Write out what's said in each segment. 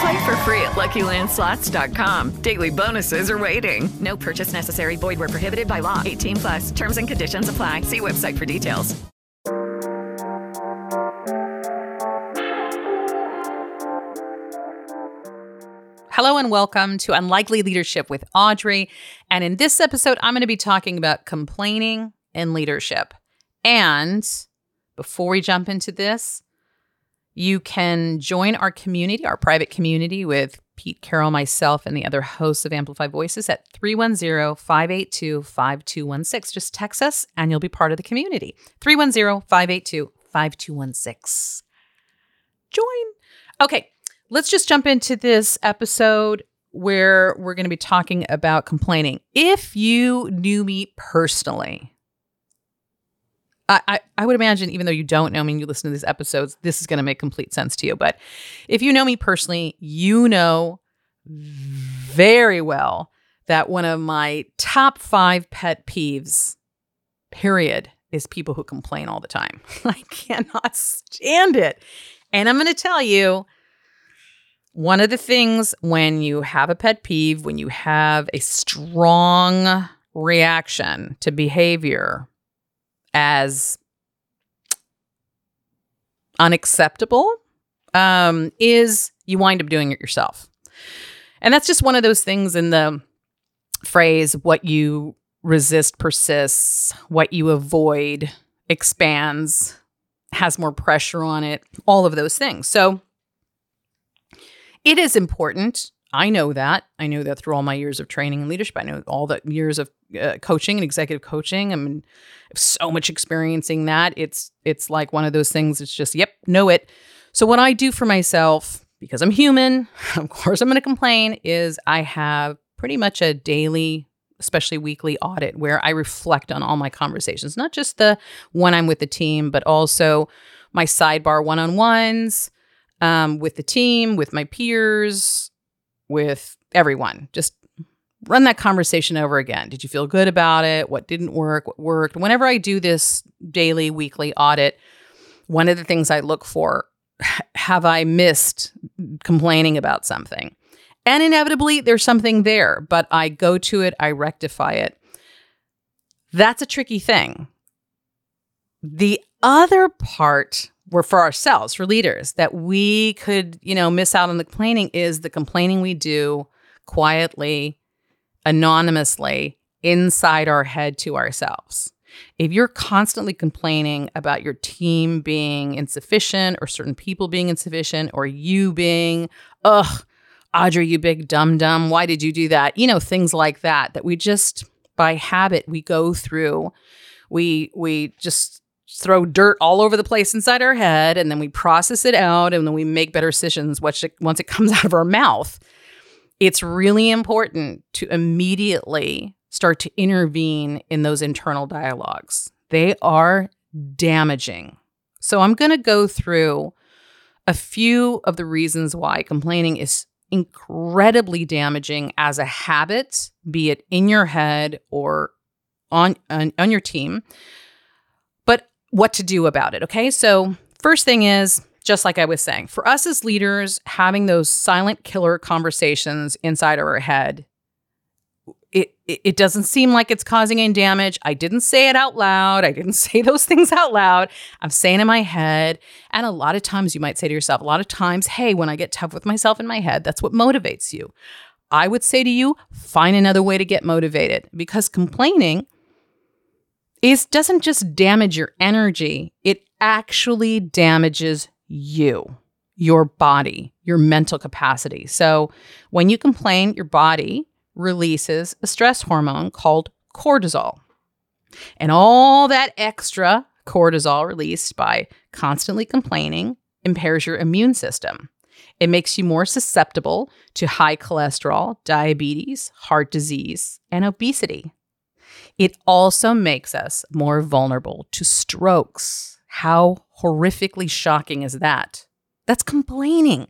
Play for free at LuckyLandSlots.com. Daily bonuses are waiting. No purchase necessary. Void where prohibited by law. 18 plus. Terms and conditions apply. See website for details. Hello and welcome to Unlikely Leadership with Audrey. And in this episode, I'm going to be talking about complaining and leadership. And before we jump into this, you can join our community, our private community with Pete Carroll, myself, and the other hosts of Amplify Voices at 310 582 5216. Just text us and you'll be part of the community. 310 582 5216. Join. Okay, let's just jump into this episode where we're going to be talking about complaining. If you knew me personally, I, I, I would imagine, even though you don't know me and you listen to these episodes, this is going to make complete sense to you. But if you know me personally, you know very well that one of my top five pet peeves, period, is people who complain all the time. I cannot stand it. And I'm going to tell you one of the things when you have a pet peeve, when you have a strong reaction to behavior as unacceptable, um, is you wind up doing it yourself. And that's just one of those things in the phrase what you resist persists, what you avoid expands, has more pressure on it, all of those things. So it is important. I know that. I know that through all my years of training and leadership. I know all the years of uh, coaching and executive coaching. I mean, so much experiencing that. It's it's like one of those things. It's just, yep, know it. So what I do for myself, because I'm human, of course I'm going to complain, is I have pretty much a daily, especially weekly audit where I reflect on all my conversations, not just the when I'm with the team, but also my sidebar one-on-ones um, with the team, with my peers, with everyone. Just run that conversation over again. Did you feel good about it? What didn't work? What worked? Whenever I do this daily, weekly audit, one of the things I look for have I missed complaining about something? And inevitably, there's something there, but I go to it, I rectify it. That's a tricky thing. The other part were for ourselves, for leaders, that we could, you know, miss out on the complaining is the complaining we do quietly, anonymously, inside our head to ourselves. If you're constantly complaining about your team being insufficient or certain people being insufficient or you being, ugh, Audrey, you big dum dum, why did you do that? You know, things like that, that we just by habit we go through. We we just throw dirt all over the place inside our head and then we process it out and then we make better decisions once it, comes out of our mouth. It's really important to immediately start to intervene in those internal dialogues. They are damaging. So I'm going to go through a few of the reasons why complaining is incredibly damaging as a habit, be it in your head or on on, on your team what to do about it. Okay. So, first thing is, just like I was saying, for us as leaders, having those silent killer conversations inside our head, it, it, it doesn't seem like it's causing any damage. I didn't say it out loud. I didn't say those things out loud. I'm saying in my head. And a lot of times you might say to yourself, a lot of times, hey, when I get tough with myself in my head, that's what motivates you. I would say to you, find another way to get motivated because complaining is doesn't just damage your energy, it actually damages you, your body, your mental capacity. So when you complain, your body releases a stress hormone called cortisol. And all that extra cortisol released by constantly complaining impairs your immune system. It makes you more susceptible to high cholesterol, diabetes, heart disease, and obesity. It also makes us more vulnerable to strokes. How horrifically shocking is that? That's complaining.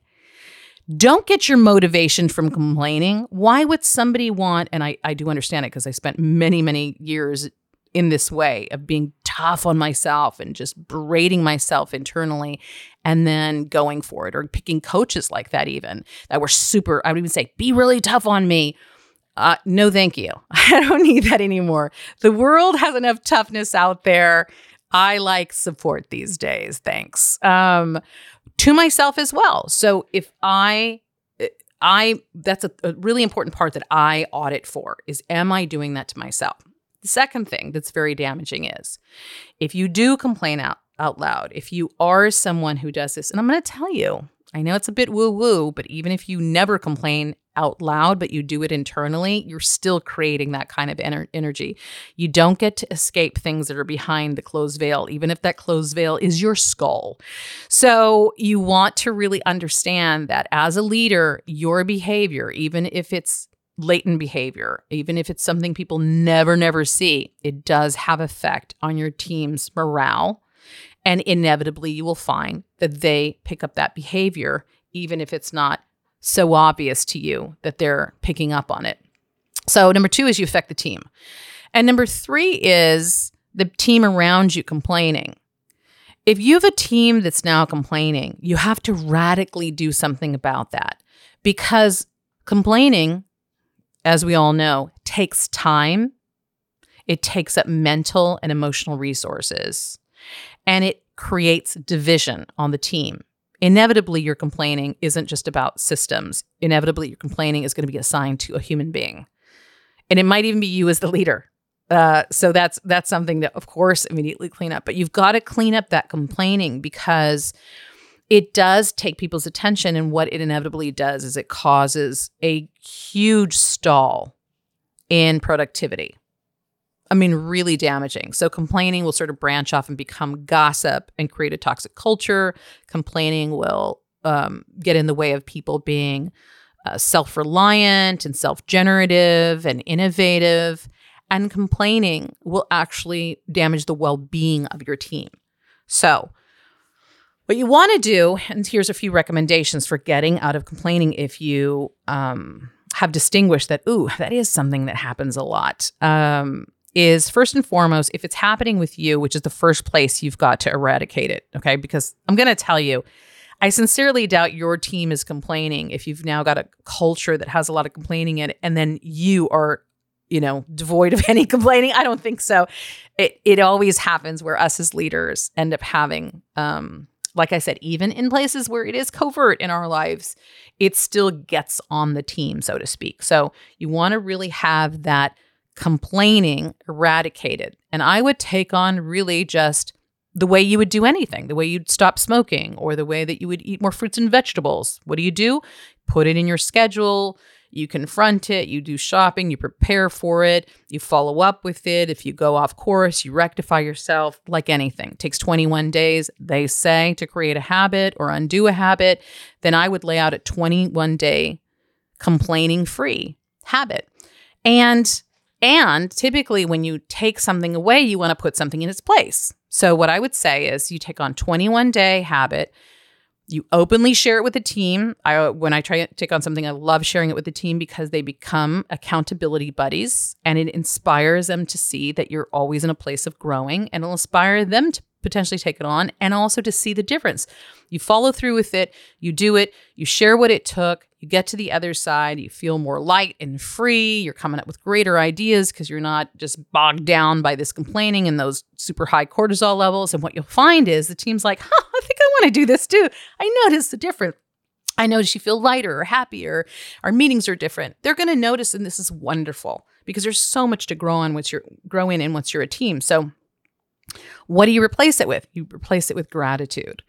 Don't get your motivation from complaining. Why would somebody want, and I, I do understand it because I spent many, many years in this way of being tough on myself and just berating myself internally and then going for it or picking coaches like that, even that were super, I would even say, be really tough on me uh, no, thank you. I don't need that anymore. The world has enough toughness out there. I like support these days. Thanks. Um, to myself as well. So if I, I that's a, a really important part that I audit for is am I doing that to myself? The second thing that's very damaging is if you do complain out out loud, if you are someone who does this, and I'm going to tell you, I know it's a bit woo woo, but even if you never complain out loud, but you do it internally, you're still creating that kind of ener- energy. You don't get to escape things that are behind the closed veil, even if that closed veil is your skull. So you want to really understand that as a leader, your behavior, even if it's latent behavior, even if it's something people never, never see, it does have effect on your team's morale. And inevitably, you will find that they pick up that behavior, even if it's not so obvious to you that they're picking up on it. So, number two is you affect the team. And number three is the team around you complaining. If you have a team that's now complaining, you have to radically do something about that because complaining, as we all know, takes time. It takes up mental and emotional resources and it creates division on the team inevitably your complaining isn't just about systems. Inevitably, your complaining is going to be assigned to a human being, and it might even be you as the leader. Uh, so that's that's something that, of course, immediately clean up. But you've got to clean up that complaining because it does take people's attention, and what it inevitably does is it causes a huge stall in productivity. I mean, really damaging. So, complaining will sort of branch off and become gossip and create a toxic culture. Complaining will um, get in the way of people being uh, self reliant and self generative and innovative. And complaining will actually damage the well being of your team. So, what you want to do, and here's a few recommendations for getting out of complaining if you um, have distinguished that, ooh, that is something that happens a lot. Um, is first and foremost, if it's happening with you, which is the first place you've got to eradicate it, okay? Because I'm going to tell you, I sincerely doubt your team is complaining if you've now got a culture that has a lot of complaining in it, and then you are, you know, devoid of any complaining. I don't think so. It it always happens where us as leaders end up having, um, like I said, even in places where it is covert in our lives, it still gets on the team, so to speak. So you want to really have that complaining eradicated. And I would take on really just the way you would do anything, the way you'd stop smoking, or the way that you would eat more fruits and vegetables. What do you do? Put it in your schedule. You confront it, you do shopping, you prepare for it, you follow up with it. If you go off course, you rectify yourself like anything. It takes 21 days, they say, to create a habit or undo a habit. Then I would lay out a 21 day complaining free habit. And and typically, when you take something away, you want to put something in its place. So, what I would say is you take on 21 day habit, you openly share it with the team. I when I try to take on something, I love sharing it with the team because they become accountability buddies and it inspires them to see that you're always in a place of growing and it'll inspire them to potentially take it on and also to see the difference. You follow through with it, you do it, you share what it took, you get to the other side, you feel more light and free, you're coming up with greater ideas because you're not just bogged down by this complaining and those super high cortisol levels. And what you'll find is the team's like, huh, I think I want to do this too. I notice the difference. I notice you feel lighter or happier. Our meetings are different. They're going to notice, and this is wonderful because there's so much to grow on once you're grow in and once you're a team. So, what do you replace it with? You replace it with gratitude.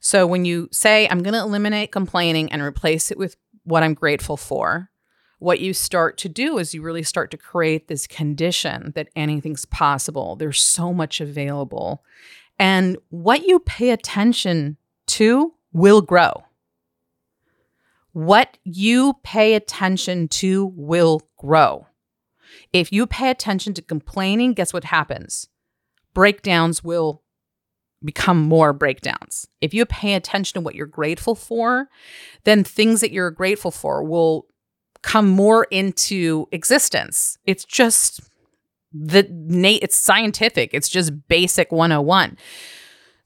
So when you say, I'm going to eliminate complaining and replace it with what I'm grateful for, what you start to do is you really start to create this condition that anything's possible. There's so much available. And what you pay attention to will grow. What you pay attention to will grow. If you pay attention to complaining, guess what happens? Breakdowns will become more breakdowns. If you pay attention to what you're grateful for, then things that you're grateful for will come more into existence. It's just the Nate, it's scientific. It's just basic 101.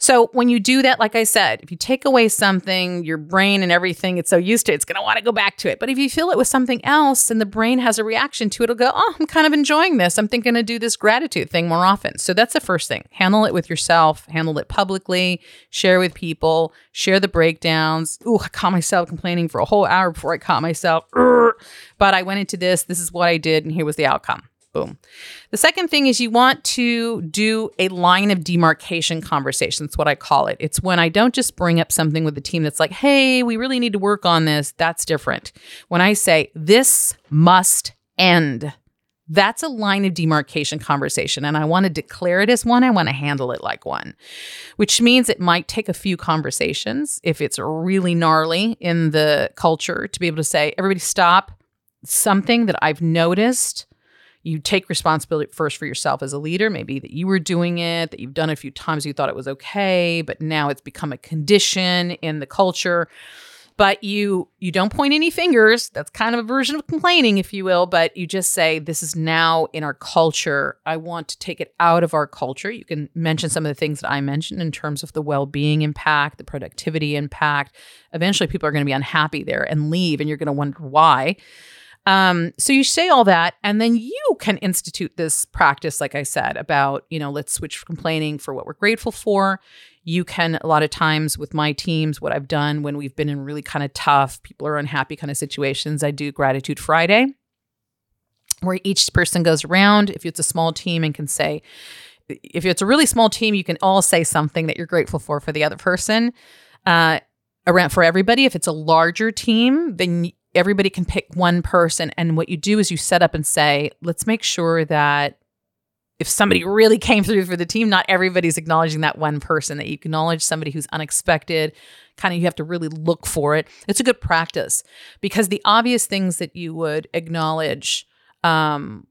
So when you do that, like I said, if you take away something, your brain and everything it's so used to, it's going to want to go back to it. But if you fill it with something else and the brain has a reaction to it, it'll go, oh, I'm kind of enjoying this. I'm thinking to do this gratitude thing more often. So that's the first thing. Handle it with yourself, handle it publicly, share with people, share the breakdowns. Ooh, I caught myself complaining for a whole hour before I caught myself. But I went into this. This is what I did, and here was the outcome. Boom. The second thing is you want to do a line of demarcation conversation. That's what I call it. It's when I don't just bring up something with the team that's like, hey, we really need to work on this. That's different. When I say, this must end, that's a line of demarcation conversation. And I want to declare it as one. I want to handle it like one, which means it might take a few conversations if it's really gnarly in the culture to be able to say, everybody stop. Something that I've noticed you take responsibility first for yourself as a leader, maybe that you were doing it, that you've done it a few times, you thought it was okay, but now it's become a condition in the culture. But you you don't point any fingers. That's kind of a version of complaining, if you will, but you just say, This is now in our culture. I want to take it out of our culture. You can mention some of the things that I mentioned in terms of the well-being impact, the productivity impact. Eventually people are going to be unhappy there and leave, and you're going to wonder why. Um, so you say all that, and then you can institute this practice, like I said, about, you know, let's switch complaining for what we're grateful for. You can, a lot of times with my teams, what I've done when we've been in really kind of tough, people are unhappy kind of situations, I do Gratitude Friday, where each person goes around, if it's a small team, and can say, if it's a really small team, you can all say something that you're grateful for for the other person. Uh, around for everybody. If it's a larger team, then everybody can pick one person. And what you do is you set up and say, let's make sure that if somebody really came through for the team, not everybody's acknowledging that one person, that you acknowledge somebody who's unexpected. Kind of, you have to really look for it. It's a good practice because the obvious things that you would acknowledge um,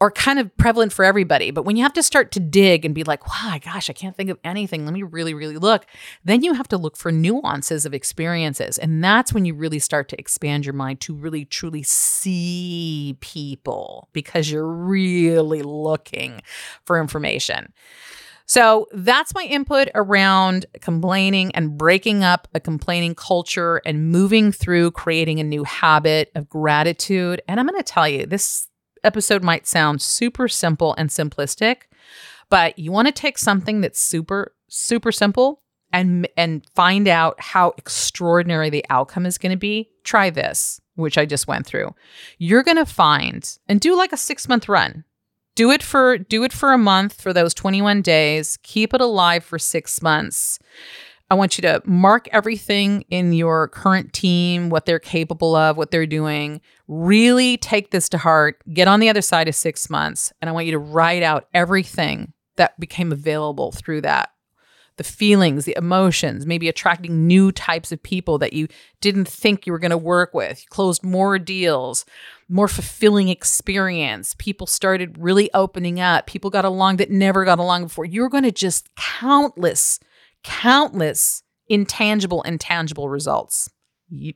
are kind of prevalent for everybody. But when you have to start to dig and be like, wow, gosh, I can't think of anything. Let me really, really look. Then you have to look for nuances of experiences. And that's when you really start to expand your mind to really, truly see people because you're really looking for information. So that's my input around complaining and breaking up a complaining culture and moving through creating a new habit of gratitude. And I'm going to tell you, this episode might sound super simple and simplistic, but you want to take something that's super super simple and and find out how extraordinary the outcome is going to be. Try this, which I just went through. You're going to find and do like a 6-month run. Do it for do it for a month for those 21 days. Keep it alive for 6 months. I want you to mark everything in your current team, what they're capable of, what they're doing. Really take this to heart. Get on the other side of six months. And I want you to write out everything that became available through that the feelings, the emotions, maybe attracting new types of people that you didn't think you were going to work with. You closed more deals, more fulfilling experience. People started really opening up. People got along that never got along before. You're going to just countless countless intangible and tangible results. You,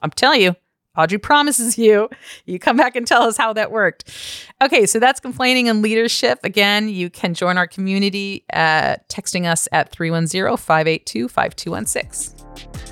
I'm telling you, Audrey promises you, you come back and tell us how that worked. Okay, so that's complaining and leadership. Again, you can join our community at texting us at 310 582 5216.